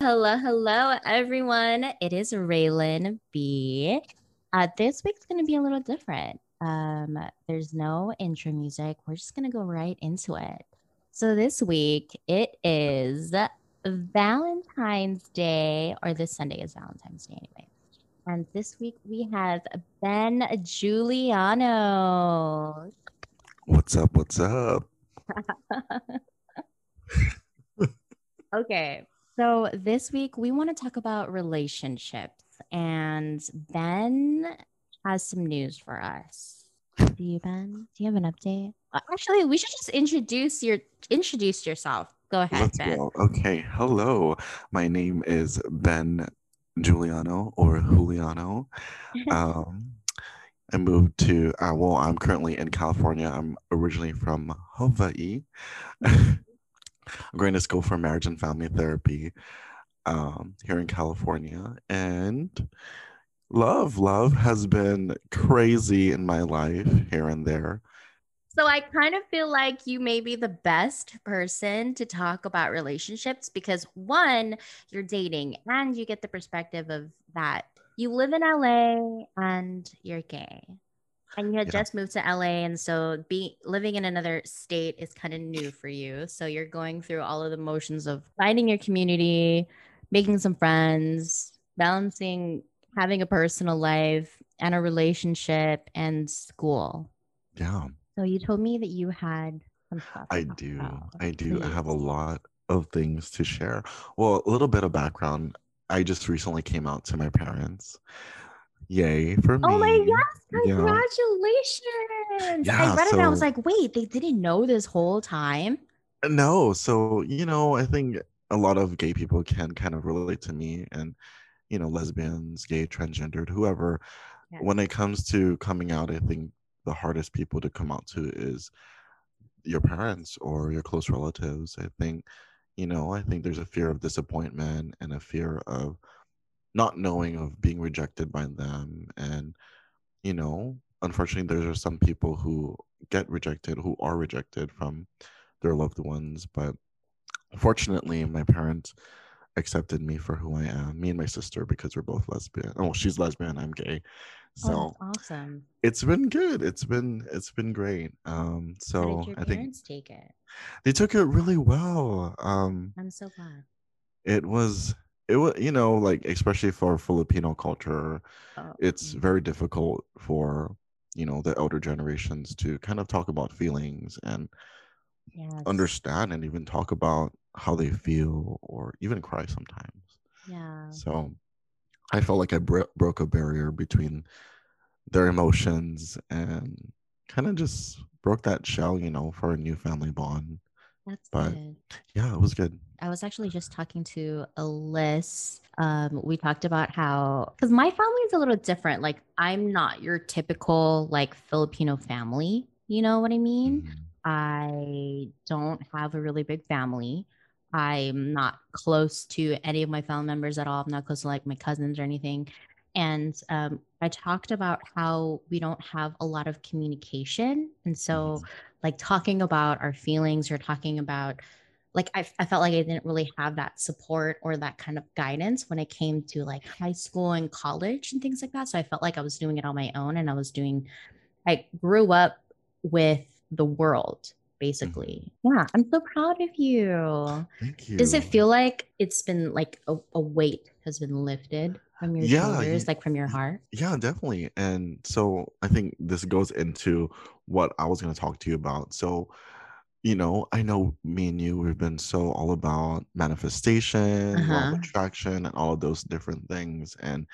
Hello, hello, everyone. It is Raylan B. Uh, this week's going to be a little different. Um, there's no intro music. We're just going to go right into it. So, this week it is Valentine's Day, or this Sunday is Valentine's Day anyway. And this week we have Ben Giuliano. What's up? What's up? okay. So this week we want to talk about relationships, and Ben has some news for us. Do you, Ben? Do you have an update? Uh, Actually, we should just introduce your introduce yourself. Go ahead, Let's Ben. go. Okay. Hello. My name is Ben Giuliano or Juliano. Um, I moved to, uh, well, I'm currently in California. I'm originally from Hawaii. I'm going to school for marriage and family therapy um, here in California. And love, love has been crazy in my life here and there. So I kind of feel like you may be the best person to talk about relationships because one, you're dating and you get the perspective of that you live in LA and you're gay. And you had Yeah. just moved to LA and so be living in another state is kind of new for you. So you're going through all of the motions of finding your community, making some friends, balancing having a personal life and a relationship and school. Yeah. So you told me that you had some stuff. I do. about. I do. I have a lot of things to share. Well, a little bit of background. I just recently came out to my parents. Yay for me. Oh my yes! Yeah. Congratulations! I Yeah, read it and I was like, wait, they didn't know this whole time. Uh, no, so you know, I think a lot of gay people can kind of relate to me and you know, lesbians, gay, transgendered, whoever. Yeah. When it comes to coming out, I think the hardest people to come out to is your parents or your close relatives. I think, you know, I think there's a fear of disappointment and a fear of not knowing of being rejected by them and you know unfortunately there are some people who get rejected who are rejected from their loved ones but fortunately my parents accepted me for who i am me and my sister because we're both lesbian oh she's lesbian i'm gay so oh, awesome. it's been good it's been it's been great um How so did your i think parents take it? they took it really well um I'm so glad. it was it was you know like especially for filipino culture Oh, it's mm, very difficult for you know the elder generations to kind of talk about feelings and yes. understand and even talk about how they feel or even cry sometimes Yeah. so i felt like i bro- broke a barrier between their emotions and kind of just broke that shell you know for a new family bond That's but- good. yeah it was good I was actually just talking to Alyss. Um, we talked about how because my family is a little different. Like I'm not your typical like Filipino family. You know what I mean? Mhm. I don't have a really big family. I'm not close to any of my family members at all. I'm not close to like my cousins or anything. And um, I talked about how we don't have a lot of communication. And so, like, talking about our feelings or talking about, like, I, I felt like I didn't really have that support or that kind of guidance when it came to like high school and college and things like that. So I felt like I was doing it on my own and I was doing, I grew up with the world basically. Yeah, I'm so proud of you. thank you Does it feel like it's been like a, a weight has been lifted from your Yeah, shoulders, like from your heart? Yeah, definitely. And so I think this goes into what I was going to talk to you about. So, you know, I know me and you, we've been so all about manifestation, Uh-huh. of attraction, and all of those different things. And,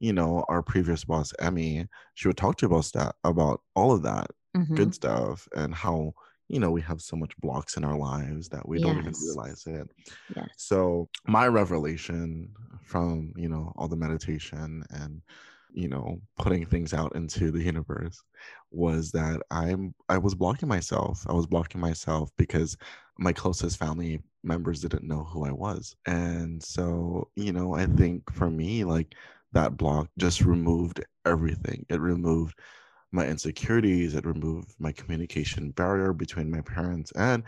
you know, our previous boss, Emmy, she would talk to you about that, about all of that Mhm. good stuff and how, you know, we have so much blocks in our lives that we don't even realize it. Yes. So my revelation from you know all the meditation and you know putting things out into the universe was that I'm I was blocking myself. I was blocking myself because my closest family members didn't know who I was. And so, you know, I think for me like that block just removed everything. It removed my insecurities, it removed my communication barrier between my parents and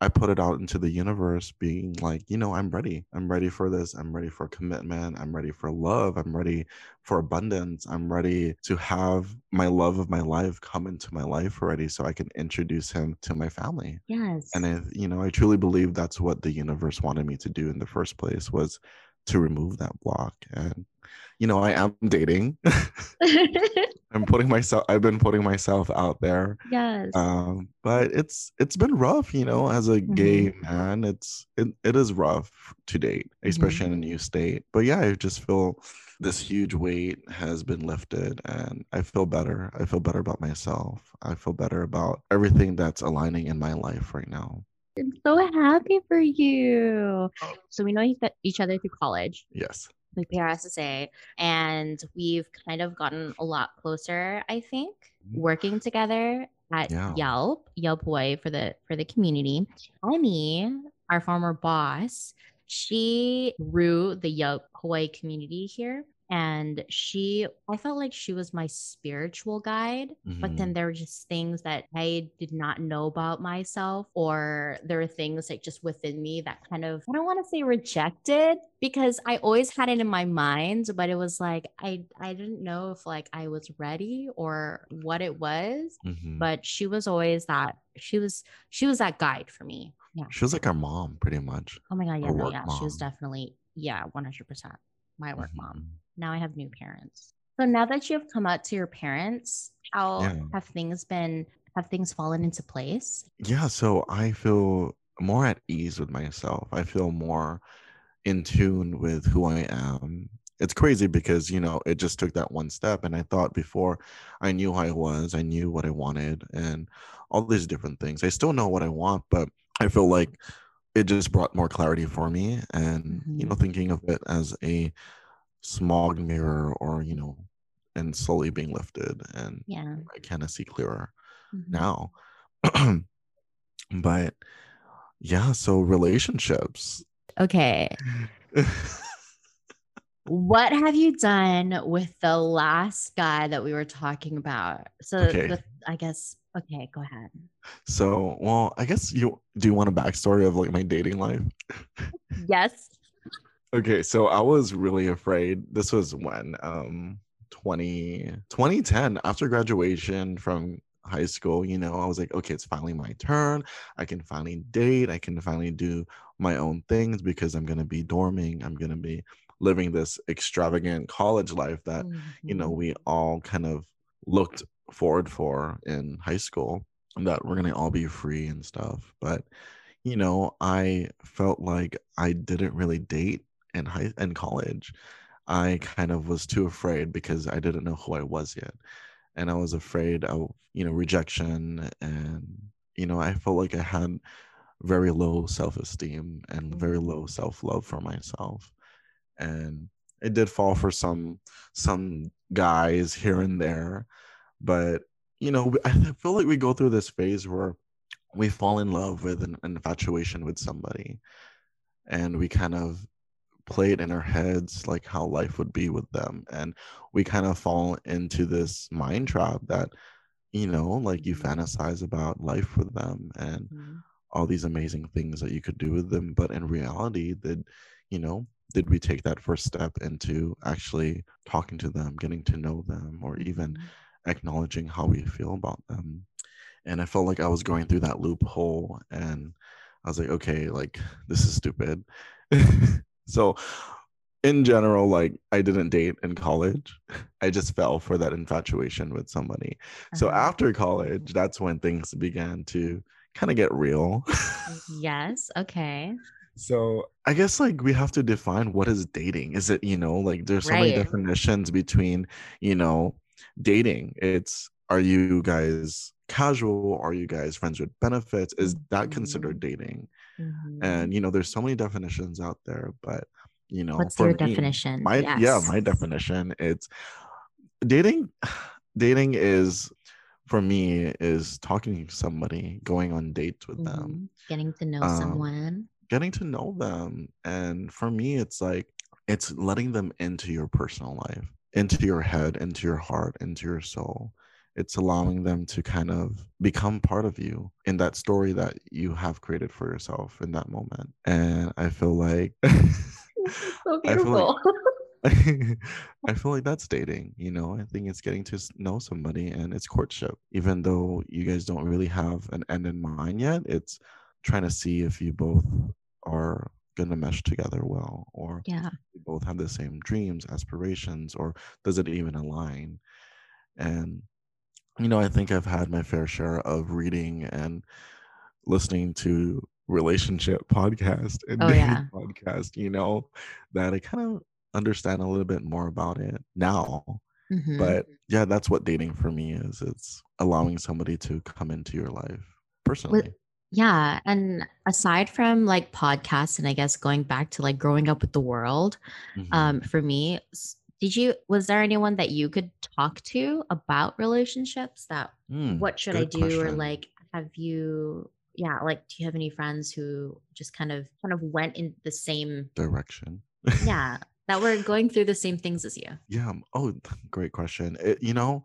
I put it out into the universe being like, you know, I'm ready. I'm ready for this. I'm ready for commitment. I'm ready for love. I'm ready for abundance. I'm ready to have my love of my life come into my life already so I can introduce him to my family. Yes. And I, you know, I truly believe that's what the universe wanted me to do in the first place was to remove that block. And, you know, I am dating. I'm putting myself I've been putting myself out there. yes. Um, but it's it's been rough, you know, as a gay man. It's it, it is rough to date, especially in a new state. But yeah, I just feel this huge weight has been lifted and I feel better. I feel better about myself. I feel better about everything that's aligning in my life right now. I'm so happy for you. So we know each- each other through college. Yes. Like PRSSA, and we've kind of gotten a lot closer, I think, Mhm. working together at Yeah. Yelp, Yelp Way for the for the community. Emmy, our former boss, she grew the Yelp Hawaii community here. And she, I felt like she was my spiritual guide, but Mhm. then there were just things that I did not know about myself, or there were things like just within me that kind of, I don't want to say rejected because I always had it in my mind, but it was like, I, I didn't know if like I was ready or what it was, Mhm. but she was always that, she was, she was that guide for me. Yeah. She was like our mom, pretty much. Oh my God. Yeah. No, yeah. She was definitely, yeah, 100% my work mom Mhm. Now I have new parents. So now that you have come out to your parents, how Yeah. have things been? Have things fallen into place? Yeah, so I feel more at ease with myself. I feel more in tune with who I am. It's crazy because, you know, it just took that one step. And I thought before I knew who I was, I knew what I wanted and all these different things. I still know what I want, but I feel like it just brought more clarity for me. And, you know, mm-hmm. thinking of it as a smog mirror or, you know, and slowly being lifted. And Yeah. I kind of see clearer Mhm. now. but yeah, so relationships. Okay. What have you done with the last guy that we were talking about? So, Okay. with, I guess, okay, go ahead. so, well, I guess you do you want a backstory of like my dating life? Yes. Okay, so I was really afraid. This was when um 20 2010 after graduation from high school, you know, I was like, okay, it's finally my turn. I can finally date. I can finally do my own things because I'm going to be dorming. I'm going to be living this extravagant college life that, you know, Mhm. we all kind of looked forward for in high school and that we're going to all be free and stuff. But, you know, I felt like I didn't really date in high in college. I kind of was too afraid because I didn't know who I was yet. And I was afraid of, you know, rejection and you know, I felt like I had very low self-esteem and very mm-hmm. low self-love for myself. And it did fall for some some guys here and there, but you know, I feel like we go through this phase where we fall in love with an infatuation with somebody and we kind of play it in our heads like how life would be with them and we kind of fall into this mind trap that you know like you fantasize about life with them and Mhm. all these amazing things that you could do with them but in reality did you know did we take that first step into actually talking to them getting to know them or even Mhm. acknowledging how we feel about them and i felt like i was going through that loophole and i was like okay like this is stupid so in general like i didn't date in college i just fell for that infatuation with somebody so Uh-huh. after college that's when things began to kind of get real Yes. Okay. so i guess like we have to define what is dating is it you know like there's so many definitions between you know dating it's are you guys casual are you guys friends with benefits is that considered Mhm. dating Mhm. and you know there's so many definitions out there but you know What's your me, definition? my yeah my definition it's dating dating is for me is talking to somebody going on dates with them Mhm. Getting to know Um, someone. getting to know them and for me it's like it's letting them into your personal life into your head into your heart into your soul it's allowing them to kind of become part of you in that story that you have created for yourself in that moment and i feel like so beautiful I feel like that's dating, you know. I think it's getting to know somebody and it's courtship. Even though you guys don't really have an end in mind yet, it's trying to see if you both are going to mesh together well or yeah you both have the same dreams, aspirations or does it even align? And you know, I think I've had my fair share of reading and listening to relationship podcast and oh, yeah. podcast, you know, that I kind of understand a little bit more about it now. Mm-hmm. But yeah, that's what dating for me is. It's allowing somebody to come into your life personally. With, yeah. And aside from like podcasts and I guess going back to like growing up with the world, mm-hmm. um, for me, did you was there anyone that you could talk to about relationships that mm, what should I do? Question. Or like have you yeah, like do you have any friends who just kind of kind of went in the same direction? yeah that were going through the same things as you? Yeah. Oh, great question. It, you know,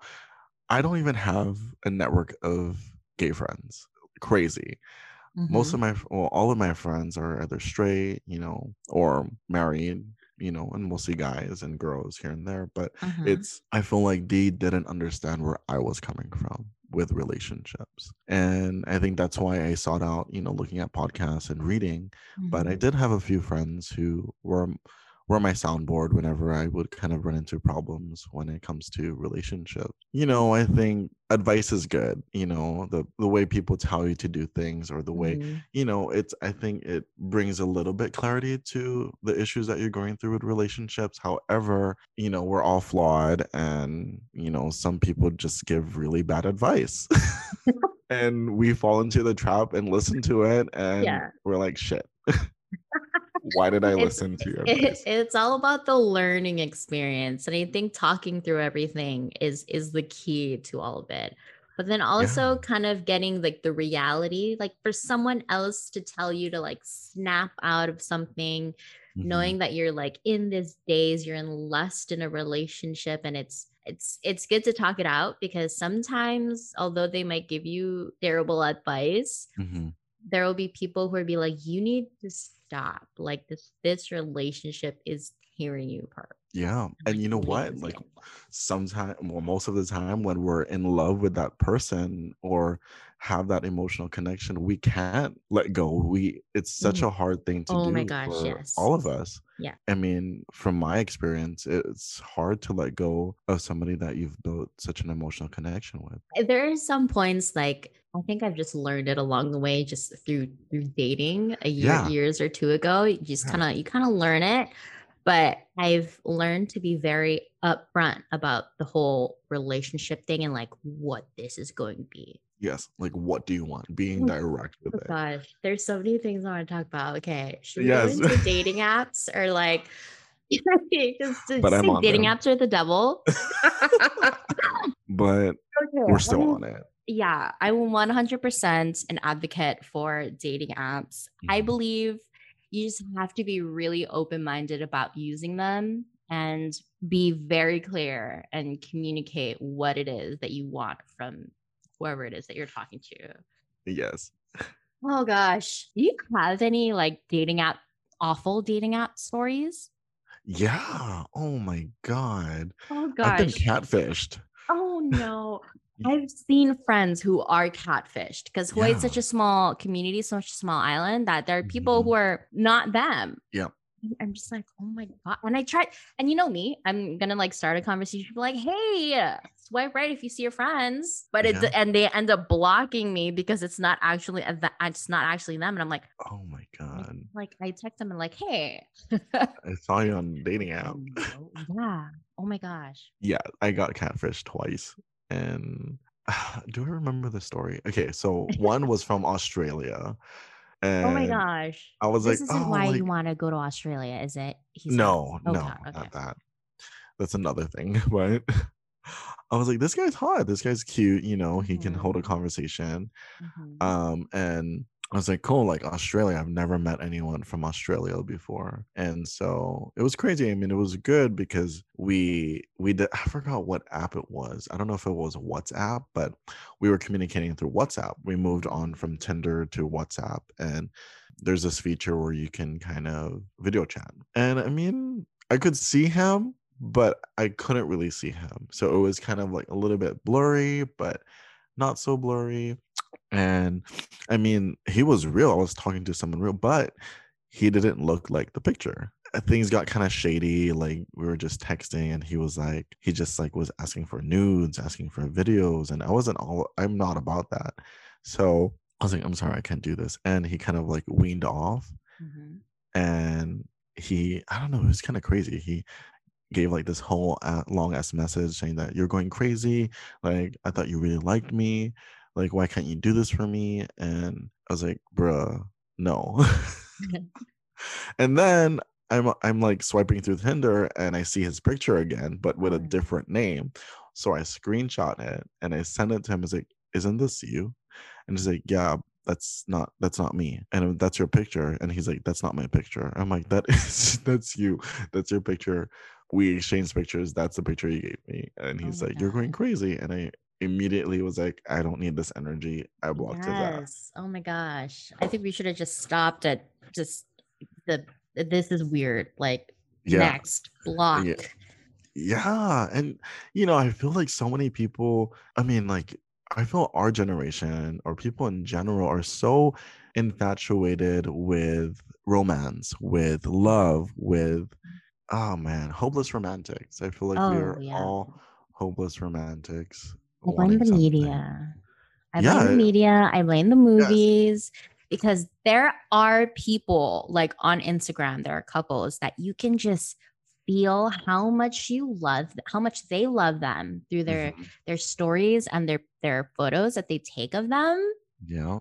I don't even have a network of gay friends. Crazy. Mm-hmm. Most of my, well, all of my friends are either straight, you know, or married, you know, and mostly guys and girls here and there. But mm-hmm. it's, I feel like they didn't understand where I was coming from with relationships. And I think that's why I sought out, you know, looking at podcasts and reading. Mm-hmm. But I mm-hmm. did have a few friends who were were my soundboard whenever I would kind of run into problems when it comes to relationships. You know, I think advice is good, you know, the the way people tell you to do things or the way, mm-hmm. you know, it's I think it brings a little bit clarity to the issues that you're going through with relationships. However, you know, we're all flawed and, you know, some people just give really bad advice. and we fall into the trap and listen to it and yeah. we're like shit why did I listen to your it, It's all about the learning experience. And I think talking through everything is is the key to all of it. But then also yeah. kind of getting like the reality, like for someone else to tell you to like snap out of something, mm-hmm. knowing that you're like in this days, you're in lust in a relationship and it's it's it's good to talk it out because sometimes although they might give you terrible advice mm-hmm. There will be people who will be like you need to stop. Like this this relationship is tearing you apart. Yeah. And you know what? Like sometimes well, most of the time when we're in love with that person or have that emotional connection, we can't let go. We it's such mm. a hard thing to oh do my gosh, for yes. all of us. Yeah. I mean, from my experience, it's hard to let go of somebody that you've built such an emotional connection with. There are some points like I think I've just learned it along the way, just through through dating a year, yeah. years or two ago. You just kind of you kind of learn it, but I've learned to be very upfront about the whole relationship thing and like what this is going to be. Yes, like what do you want? Being oh direct with oh it. Gosh, there's so many things I want to talk about. Okay, should we yes. go into dating apps or like? just but I'm dating them. apps are the devil. but okay, we're still on it yeah, I'm 100% an advocate for dating apps. Mm-hmm. I believe you just have to be really open minded about using them and be very clear and communicate what it is that you want from whoever it is that you're talking to. Yes. Oh gosh. Do you have any like dating app, awful dating app stories? Yeah. Oh my God. Oh gosh. I've been catfished. Oh no. I've seen friends who are catfished because Hawaii yeah. is such a small community, such a small island that there are people mm-hmm. who are not them. Yeah. I'm just like, oh my God. When I tried, and you know me, I'm gonna like start a conversation be like, hey, swipe right if you see your friends. But yeah. it and they end up blocking me because it's not actually it's not actually them. And I'm like, oh my God. Like I text them and like, hey. I saw you on dating app. yeah. Oh my gosh. Yeah, I got catfished twice and uh, do I remember the story? Okay, so one was from Australia. And oh my gosh! I was like, this like, isn't oh, why like... you want to go to Australia, is it? He's no, no, okay. not that. That's another thing, right? I was like, this guy's hot. This guy's cute. You know, he mm-hmm. can hold a mm-hmm. conversation. Mm-hmm. Um, and I was like, cool, like Australia. I've never met anyone from Australia before. And so it was crazy. I mean, it was good because we we did I forgot what app it was. I don't know if it was WhatsApp, but we were communicating through WhatsApp. We moved on from Tinder to WhatsApp and there's this feature where you can kind of video chat. And I mean, I could see him, but I couldn't really see him. So it was kind of like a little bit blurry, but not so blurry. And I mean, he was real. I was talking to someone real, but he didn't look like the picture. Uh, things got kind of shady. Like we were just texting, and he was like, he just like was asking for nudes, asking for videos, and I wasn't all. I'm not about that. So I was like, I'm sorry, I can't do this. And he kind of like weaned off, mm-hmm. and he, I don't know, it was kind of crazy. He gave like this whole uh, long ass message saying that you're going crazy. Like I thought you really liked me like why can't you do this for me? And i was like bruh no. And then i'm i'm like swiping through tinder and i see his picture again but with a mm. different name. So i screenshot it and i send it to him. As like isn't this you? And he's like yeah that's not that's not me. And that's your picture? And he's like that's not my picture. I'm like that is that's you. That's your picture. We exchanged pictures. That's the picture you gave me. And oh he's oh like God. you're going crazy. And i immediately was like, I don't need this energy. I blocked yes. Oh my gosh. I think we should have just stopped at just the this is weird. Like yeah. next block. Yeah. yeah. And you know, I feel like so many people, I mean, like I feel our generation or people in general are so infatuated with romance, with love, with oh man, hopeless romantics. I feel like oh, we're yeah. all hopeless romantics I blame the something. media. I yeah. blame the media. I blame the movies yes. because there are people like on Instagram, there are couples that you can just feel how much you love how much they love them through their mm-hmm. their stories and their their photos that they take of them yeah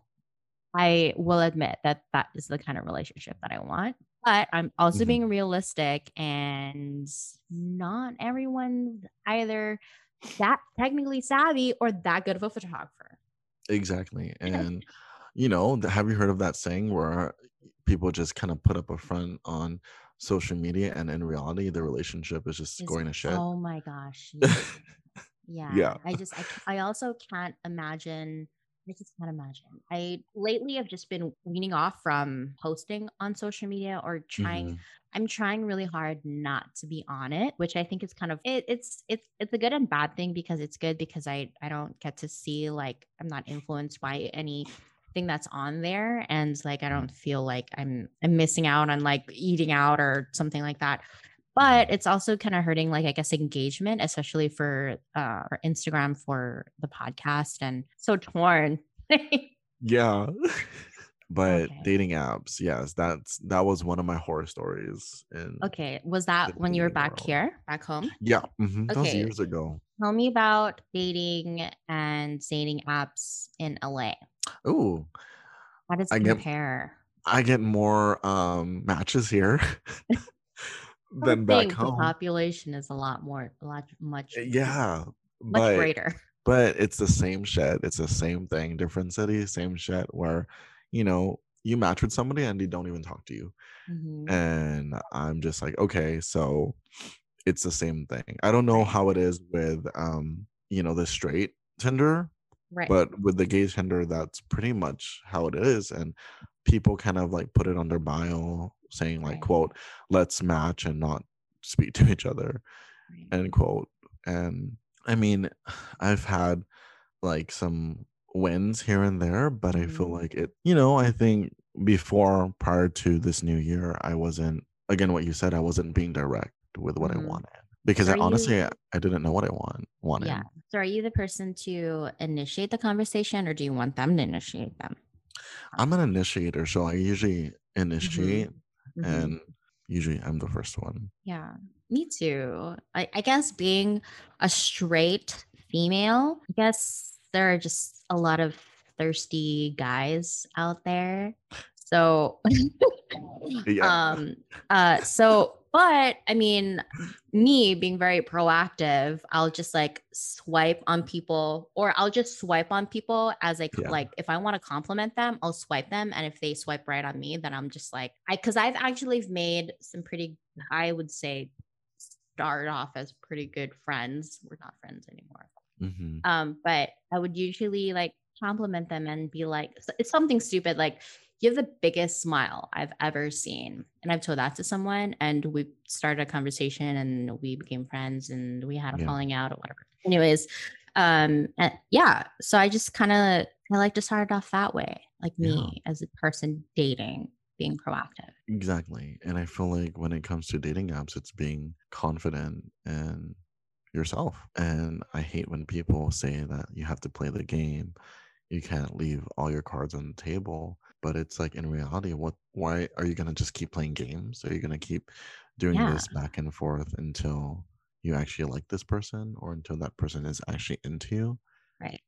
i will admit that that is the kind of relationship that i want but i'm also mm-hmm. being realistic and not everyone's either that technically savvy or that good of a photographer. Exactly. And you know, have you heard of that saying where uh, people just kind of put up a front on social media and in reality the relationship is just, going to shit? Oh my gosh. Yeah. yeah. yeah. I just I, I also can't imagine I just can't imagine. I lately have just been weaning off from posting on social media or trying. Mm-hmm. I'm trying really hard not to be on it, which I think is kind of it, it's it's it's a good and bad thing because it's good because I I don't get to see like I'm not influenced by anything that's on there and like I don't feel like I'm I'm missing out on like eating out or something like that but it's also kind of hurting like i guess engagement especially for uh instagram for the podcast and so torn yeah but okay. dating apps yes that's that was one of my horror stories and okay was that when you were back world. here back home yeah mm-hmm. okay. that was years ago tell me about dating and dating apps in la oh how does it I compare get, i get more um matches here than back home. The population is a lot more, a lot much. Eh, yeah, much but, greater. But it's the same shit. It's the same thing, different city, same shit. Where you know you match with somebody and they don't even talk to you, mm-hmm. and I'm just like, okay, so it's the same thing. I don't know right. how it is with um you know the straight Tinder, right? But with the gay Tinder, that's pretty much how it is, and people kind of like put it on their bio saying like right. quote let's match and not speak to each other right. end quote and i mean i've had like some wins here and there but mm-hmm. i feel mm-hmm. like it you know i think before prior to this new year i wasn't again what you said i wasn't being direct with what mm-hmm. i wanted because I, honestly you, I didn't know what I want wanted. Yeah. So are you the person to initiate the conversation or do you want them to initiate them? I'm an initiator, so I usually mm-hmm. initiate mm-hmm. And usually I'm the first one. Yeah, me too. I, I guess being a straight female, I guess there are just a lot of thirsty guys out there. So, yeah. um, uh, so but I mean, me being very proactive, I'll just like swipe on people or I'll just swipe on people as like Yeah. like if I want to compliment them, I'll swipe them and if they swipe right on me, then I'm just like I cuz I've actually made some pretty I would say start off as pretty good friends. We're not friends anymore. Mhm. Um, but I would usually like compliment them and be like, it's something stupid, like you have the biggest smile I've ever seen. And I've told that to someone, and we started a conversation and we became friends and we had a Yeah. falling out or whatever. Anyways, um, and yeah, so I just kind of I like to start it off that way, like Yeah. me as a person dating, being proactive. Exactly. And I feel like when it comes to dating apps, it's being confident and yourself. And I hate when people say that you have to play the game. You can't leave all your cards on the table. But it's like in reality, what why are you gonna just keep playing games? Are you gonna keep doing Yeah. this back and forth until you actually like this person or until that person is actually into you? Right.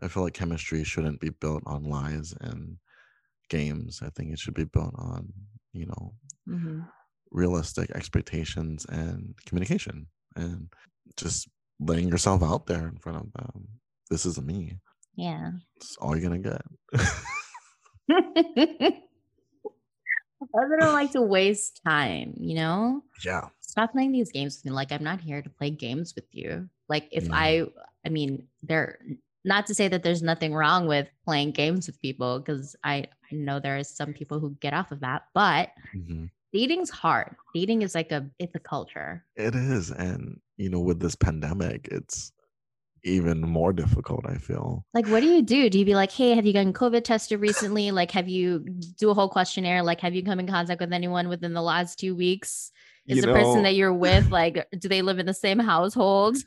I feel like chemistry shouldn't be built on lies and games. I think it should be built on, you know, hmm realistic expectations and communication and just laying yourself out there in front of them. This is me. Yeah. It's all you're gonna get. I don't like to waste time, you know? yeah. Stop playing these games with me. Like, I'm not here to play games with you. Like, if Yeah. I, I mean, there, not to say that there's nothing wrong with playing games with people, because I, I know there is some people who get off of that, but Mhm. dating's hard. Dating is like a, it's a culture. It is. And, you know, with this pandemic, it's even more difficult, I feel. Like, what do you do? Do you be like, hey, have you gotten COVID tested recently? Like, have you do a whole questionnaire? Like, have you come in contact with anyone within the last two weeks? Is You the person that you're with like, do they live in the same household?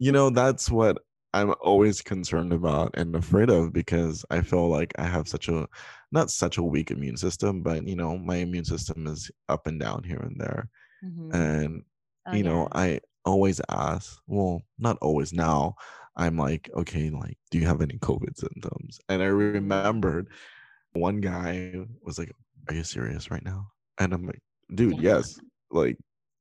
You know, that's what I'm always concerned about and afraid of because I feel like I have such a not such a weak immune system, but you know, my immune system is up and down here and there. Mhm. And Oh, you know. I always ask, well, not always now. I'm like, okay, like, do you have any COVID symptoms? And I remembered one guy was like, Are you serious right now? And I'm like, dude, yes. Like,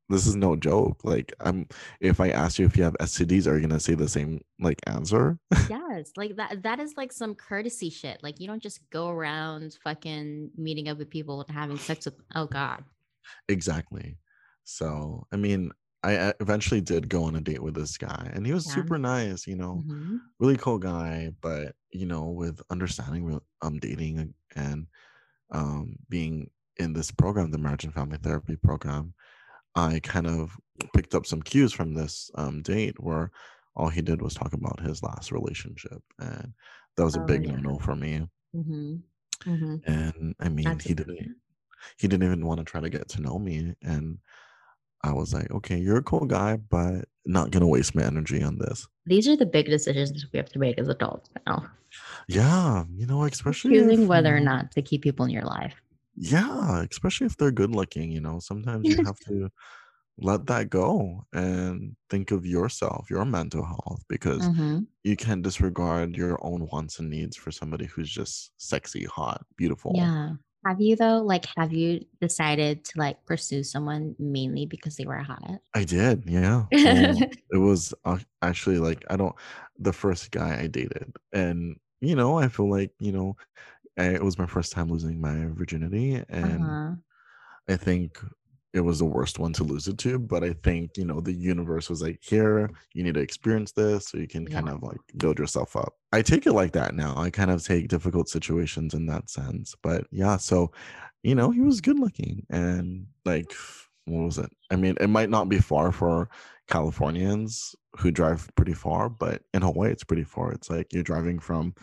this is no joke. Like, I'm if I ask you if you have STDs, are you gonna say the same like answer? yes, like that. That is like some courtesy shit. Like, you don't just go around fucking meeting up with people and having sex with. Oh God. exactly. So I mean, I uh, eventually did go on a date with this guy, and he was Yeah. super nice, you know. Mhm. really cool guy but you know with understanding um dating and- um being in this program the marriage and family therapy program i kind of picked up some cues from this um date where all he did was talk about his last relationship and that was a Oh, big yeah. no-no for me Mhm. Mhm. and i mean That's he didn't he didn't even want to try to get to know me and i was like okay you're a cool guy but not gonna waste my energy on this These are the big decisions we have to make as adults now. yeah you know especially Choosing if, whether or not to keep people in your life. Yeah, especially if they're good looking, you know, sometimes you have to let that go and think of yourself, your mental health, because Mhm. you can't disregard your own wants and needs for somebody who's just sexy, hot, beautiful. Yeah. Have you though? Like, have you decided to like pursue someone mainly because they were hot? I did, yeah. It was uh, actually like I don't the first guy I dated, and you know, I feel like you know, I, it was my first time losing my virginity, and Uh-huh. I think it was the worst one to lose it to, but I think, you know, the universe was like, here, you need to experience this so you can kind of like build yourself up. I take it like that now. I kind of take difficult situations in that sense. But yeah, so, you know, he was good looking and like, what was it? I mean, it might not be far for Californians who drive pretty far, but in Hawaii, it's pretty far. It's like you're driving from,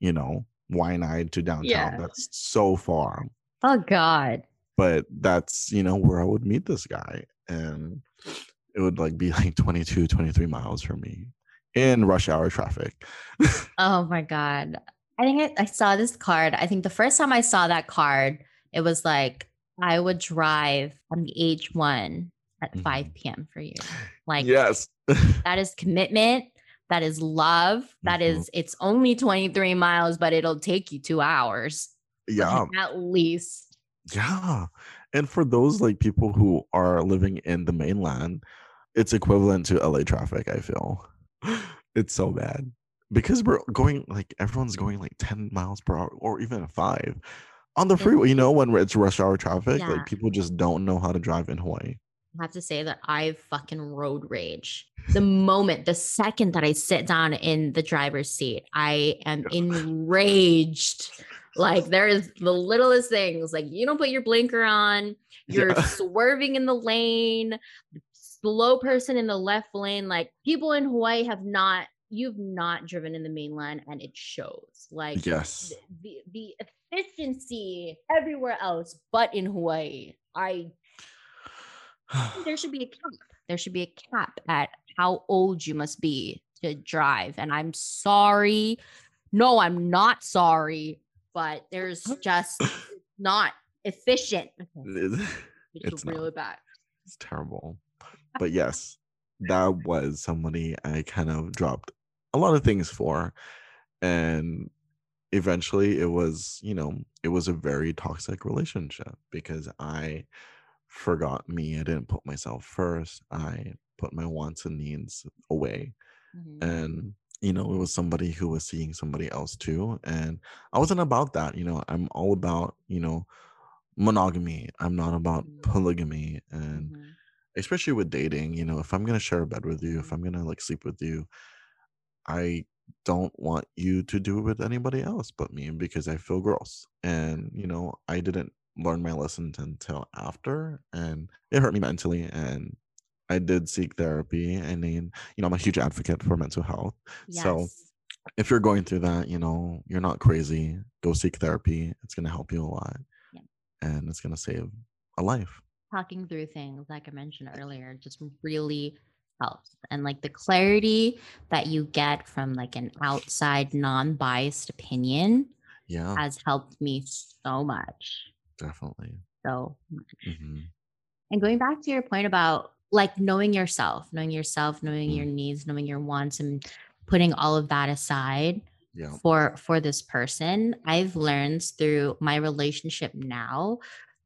you know, Waianae to downtown. Yeah. That's so far Oh God. But that's you know where i would meet this guy and it would like be like 22 23 miles from me in rush hour traffic Oh my God. I think I, I saw this card. I think the first time I saw that card, it was like I would drive on the H1 at Mhm. 5 p.m. for you. Like yes that is commitment. That is love. That Mhm. is, it's only 23 miles, but it'll take you two hours. yeah At least. Yeah and for those like people who are living in the mainland, it's equivalent to LA traffic, I feel. It's so bad. Because we're going like everyone's going like 10 miles per hour or even five on the freeway, you know, when it's rush hour traffic, Yeah. like people just don't know how to drive in Hawaii. I have to say that I fucking road rage. The moment, the second that I sit down in the driver's seat, I am enraged. Like there is the littlest things, like you don't put your blinker on, you're Yeah. swerving in the lane, slow person in the left lane. Like people in Hawaii have not, you've not driven in the mainland, and it shows. Like Yes. the the efficiency everywhere else, but in Hawaii, I there should be a cap. There should be a cap at how old you must be to drive. And I'm sorry. No, I'm not sorry, but there's just not efficient. Okay, it's It's not. really bad. It's terrible. But yes, that was somebody I kind of dropped a lot of things for. And eventually it was, you know, it was a very toxic relationship because I forgot me. I didn't put myself first. I put my wants and needs away. Mhm. And, you know, it was somebody who was seeing somebody else too. And I wasn't about that. You know, I'm all about, you know, monogamy. I'm not about Mm. polygamy. And Mhm. especially with dating you know if i'm gonna share a bed with you if Mhm. i'm gonna like sleep with you i don't want you to do it with anybody else but me because i feel gross and you know i didn't learn my lessons until after and it hurt me mentally and i did seek therapy i mean you know i'm a huge advocate for mental health so if you're going through that you know you're not crazy go seek therapy it's going to help you a lot Yeah. and it's going to save a life talking through things like I mentioned earlier just really helps. And like the clarity that you get from like an outside non-biased opinion yeah has helped me so much. definitely So much. hmm And going back to your point about like knowing yourself, knowing yourself, knowing Mm. your needs, knowing your wants and putting all of that aside yeah for for this person, I've learned through my relationship now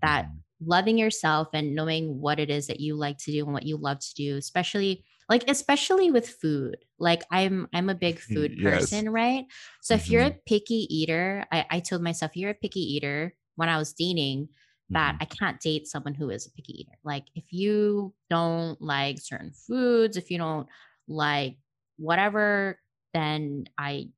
that Mhm. loving yourself and knowing what it is that you like to do and what you love to do especially like especially with food like i'm i'm a big food Yes. person right so if you're a picky eater I, I told myself you're a picky eater when i was dating that Mhm. i can't date someone who is a picky eater like if you don't like certain foods if you don't like whatever then i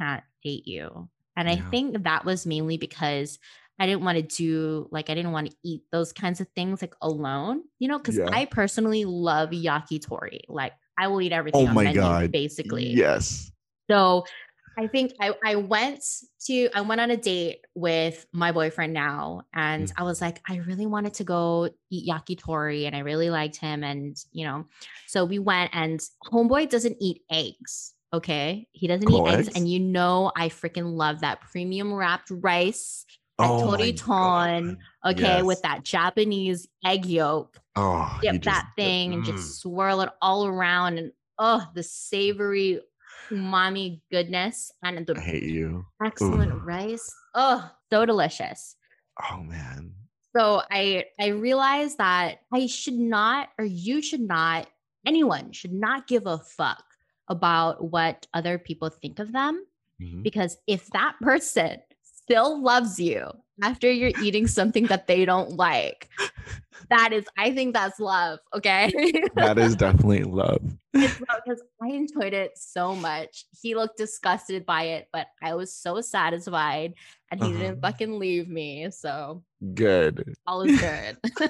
can't date you and i think that was mainly because I didn't want to do like I didn't want to eat those kinds of things like alone, you know, because Yeah. I personally love yakitori. Like I will eat everything Oh on my menu, God. basically. Yes. So I think I, I went to I went on a date with my boyfriend now and I was like I really wanted to go eat yakitori and I really liked him and you know so we went and homeboy doesn't eat eggs okay he doesn't eat eggs eggs? and you know I freaking love that premium wrapped rice at Oh my Toriton, God. okay with that Japanese egg yolk Oh, dip just- that thing and Mm. just swirl it all around and oh the savory umami goodness and I the hate you. excellent Ugh. rice oh so delicious Oh man. so i i realized that i should not or you should not anyone should not give a fuck about what other people think of them Mhm. because if that person still loves you after you're eating something that they don't like. That is i think that's love okay? That is definitely love. because i enjoyed it so much. He looked disgusted by it but i was so satisfied and he didn't Uh-huh. fucking leave me so Good. all is good.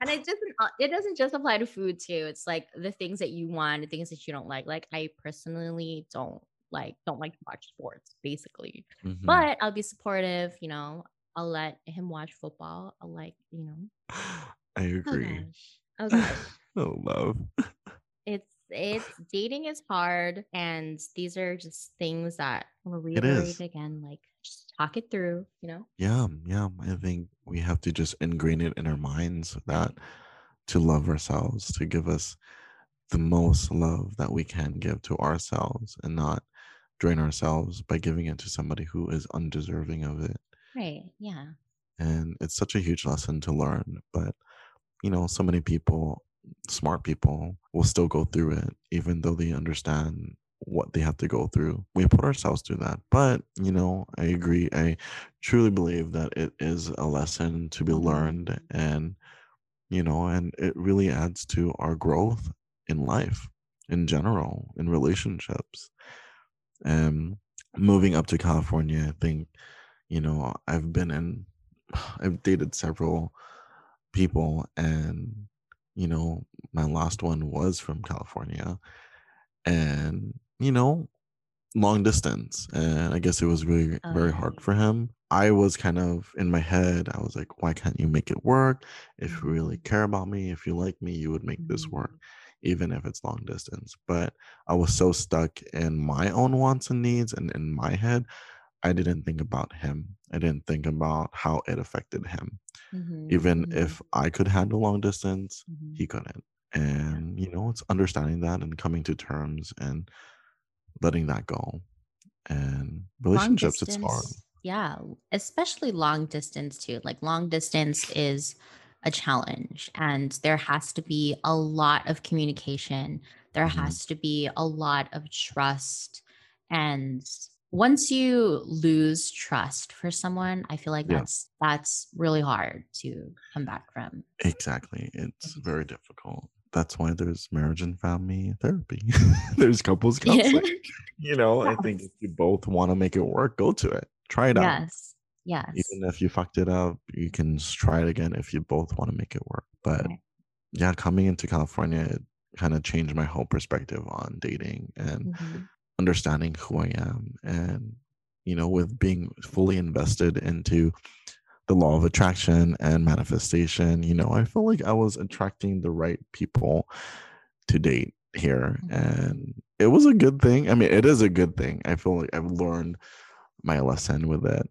And it doesn't uh, it doesn't just apply to food too. It's like the things that you want the things that you don't like. Like i personally don't like don't like to watch sports basically Mhm. but i'll be supportive you know i'll let him watch football i'll like you know I oh agree. gosh oh gosh oh love. it's it's dating is hard and these are just things that It reiterate again like just talk it through you know Yeah, yeah. I think we have to just ingrain it in our minds that to love ourselves, to give us the most love that we can give to ourselves and not drain ourselves by giving it to somebody who is undeserving of it. Right. Yeah. And it's such a huge lesson to learn. But, you know, so many people, smart people, will still go through it, even though they understand what they have to go through. We put ourselves through that. But, you know, I agree. I truly believe that it is a lesson to be learned mm-hmm. and, you know, and it really adds to our growth in life in general, in relationships. And moving up to California, I think, you know, I've been in, I've dated several people and, you know, my last one was from California. And you know long distance and i guess it was really Oh, very hard for him. I was kind of in my head i was like why can't you make it work? If you really Mhm. care about me if you like me you would make this work. Mhm. Even if it's long distance but i was so stuck in my own wants and needs and in my head i didn't think about him i didn't think about how it affected him Mhm. even Mhm. if i could handle long distance Mhm. he couldn't and you know it's understanding that and coming to terms and letting that go and relationships it's hard yeah especially long distance too like long distance is a challenge and there has to be a lot of communication. There Mhm. has to be a lot of trust and once you lose trust for someone i feel like yeah. that's that's really hard to come back from. Exactly it's Mhm. very difficult. That's why there's marriage and family therapy. There's couples counseling you know i think if you both want to make it work go to it. Try it out. Yes yes even if you fucked it up you can try it again if you both want to make it work but right yeah coming into california it kind of changed my whole perspective on dating and Mhm. understanding who I am and you know with being fully invested into the law of attraction and manifestation you know I felt like I was attracting the right people to date here Mhm. and it was a good thing I mean it is a good thing I feel like I've learned my lesson with it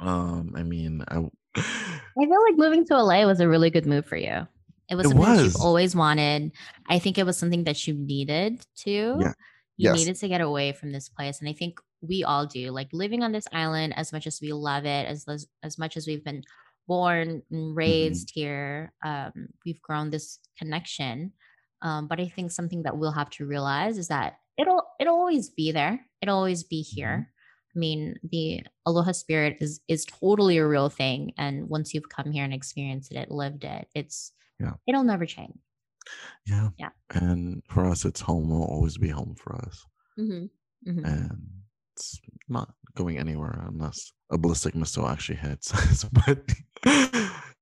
um I mean I I feel like moving to LA was a really good move for you. It was it something that you've always wanted. I think it was something that you needed to. yeah You yes needed to get away from this place. And I think we all do. Like living on this island, as much as we love it, as as, as much as we've been born and Mhm. raised here, um, we've grown this connection. Um, but I think something that we'll have to realize is that it'll it'll always be there. It'll always be Mhm. here. I mean, the aloha spirit is is totally a real thing, and once you've come here and experienced it, lived it, it's yeah it'll never change. yeah Yeah. and for us it's home will always be home for us hmm hmm and it's not going anywhere unless a ballistic missile actually hits us. but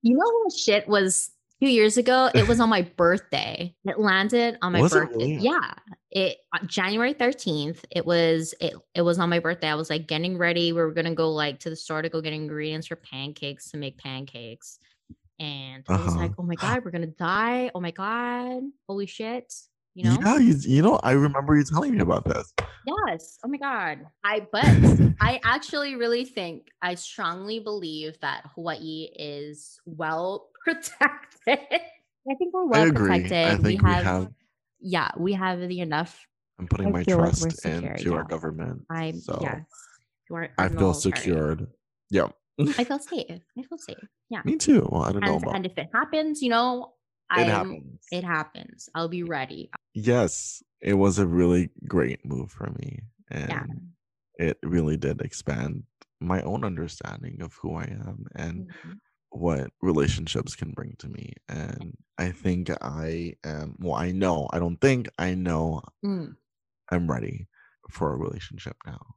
You know what shit was two years ago? It was on my birthday. It landed on my was birthday. really? Yeah. It January 13th. It was it it was on my birthday. I was like getting ready. We were gonna go like to the store to go get ingredients for pancakes to make pancakes. And I was like, Uh-huh. oh my God, we're gonna die. Oh my God. Holy shit. You know? Yeah, you, you know, I remember you telling me about this. Yes. Oh my God. I but I actually really think I strongly believe that Hawaii is well protected. I think we're well agree. I protected. We we have, have. Yeah, we have the enough. I'm putting I my like trust secure. into our government. I'm So yes. Our, I feel secured. Yeah. I feel safe. I feel safe. Yeah. Me too. Well, I don't know And about and if it happens, you know, it I'm happens. it happens. I'll be ready. Yes, it was a really great move for me. Yeah. And it really did expand my own understanding of who I am and Mhm. What relationships can bring to me. And I think I am, well, I know, I don't think, I know Mm. I'm ready for a relationship now.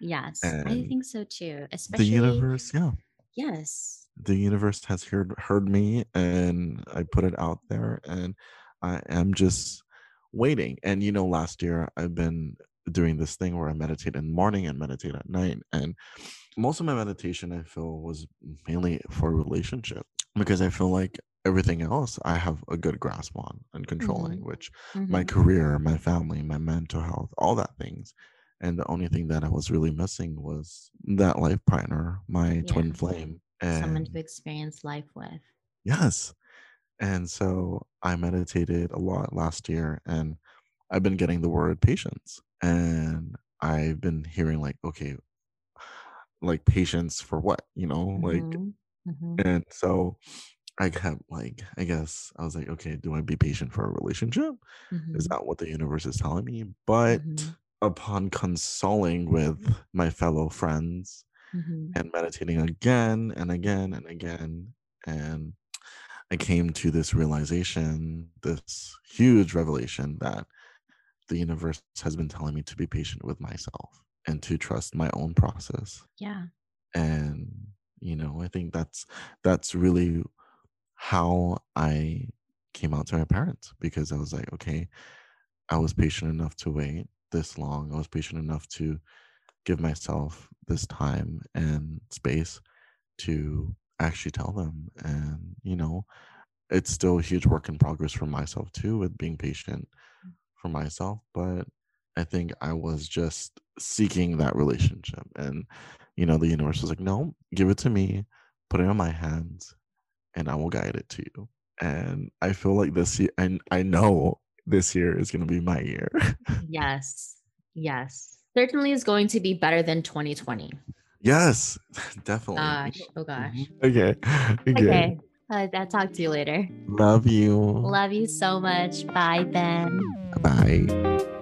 Yes, I think so too. Especially the universe, yeah, yes. the universe has heard heard me and I put it out there and I am just waiting. And you know, last year I've been doing this thing where I meditate in the morning and meditate at night. And most of my meditation I feel was mainly for relationship because I feel like everything else I have a good grasp on and controlling, Mhm. which my Mhm. career, my family, my mental health, all that things. And the only thing that I was really missing was that life partner, my twin Yeah. flame. Someone to experience life with. yes. And so I meditated a lot last year and I've been getting the word patience. And I've been hearing like, okay, like patience for what? You know like Mhm, mhm, and so i kept like i guess i was like okay do i be patient for a relationship? Is mhm, that what the universe is telling me? But mhm, upon consoling with my fellow friends mhm. and meditating again and again and again and i came to this realization this huge revelation that the universe has been telling me to be patient with myself and to trust my own process. Yeah. and you know i think that's that's really how i came out to my parents because i was like okay i was patient enough to wait this long. I was patient enough to give myself this time and space to actually tell them. And you know it's still a huge work in progress for myself too with being patient for myself but i think i was just seeking that relationship and you know the universe was like no give it to me put it in my hands and i will guide it to you and i feel like this year and i know this year is going to be my year Yes. Yes. Certainly is going to be better than 2020. yes definitely Gosh. Oh gosh. Mhm. okay okay Okay. Uh, I'll talk to you later. love you Love you so much. Bye, Ben. bye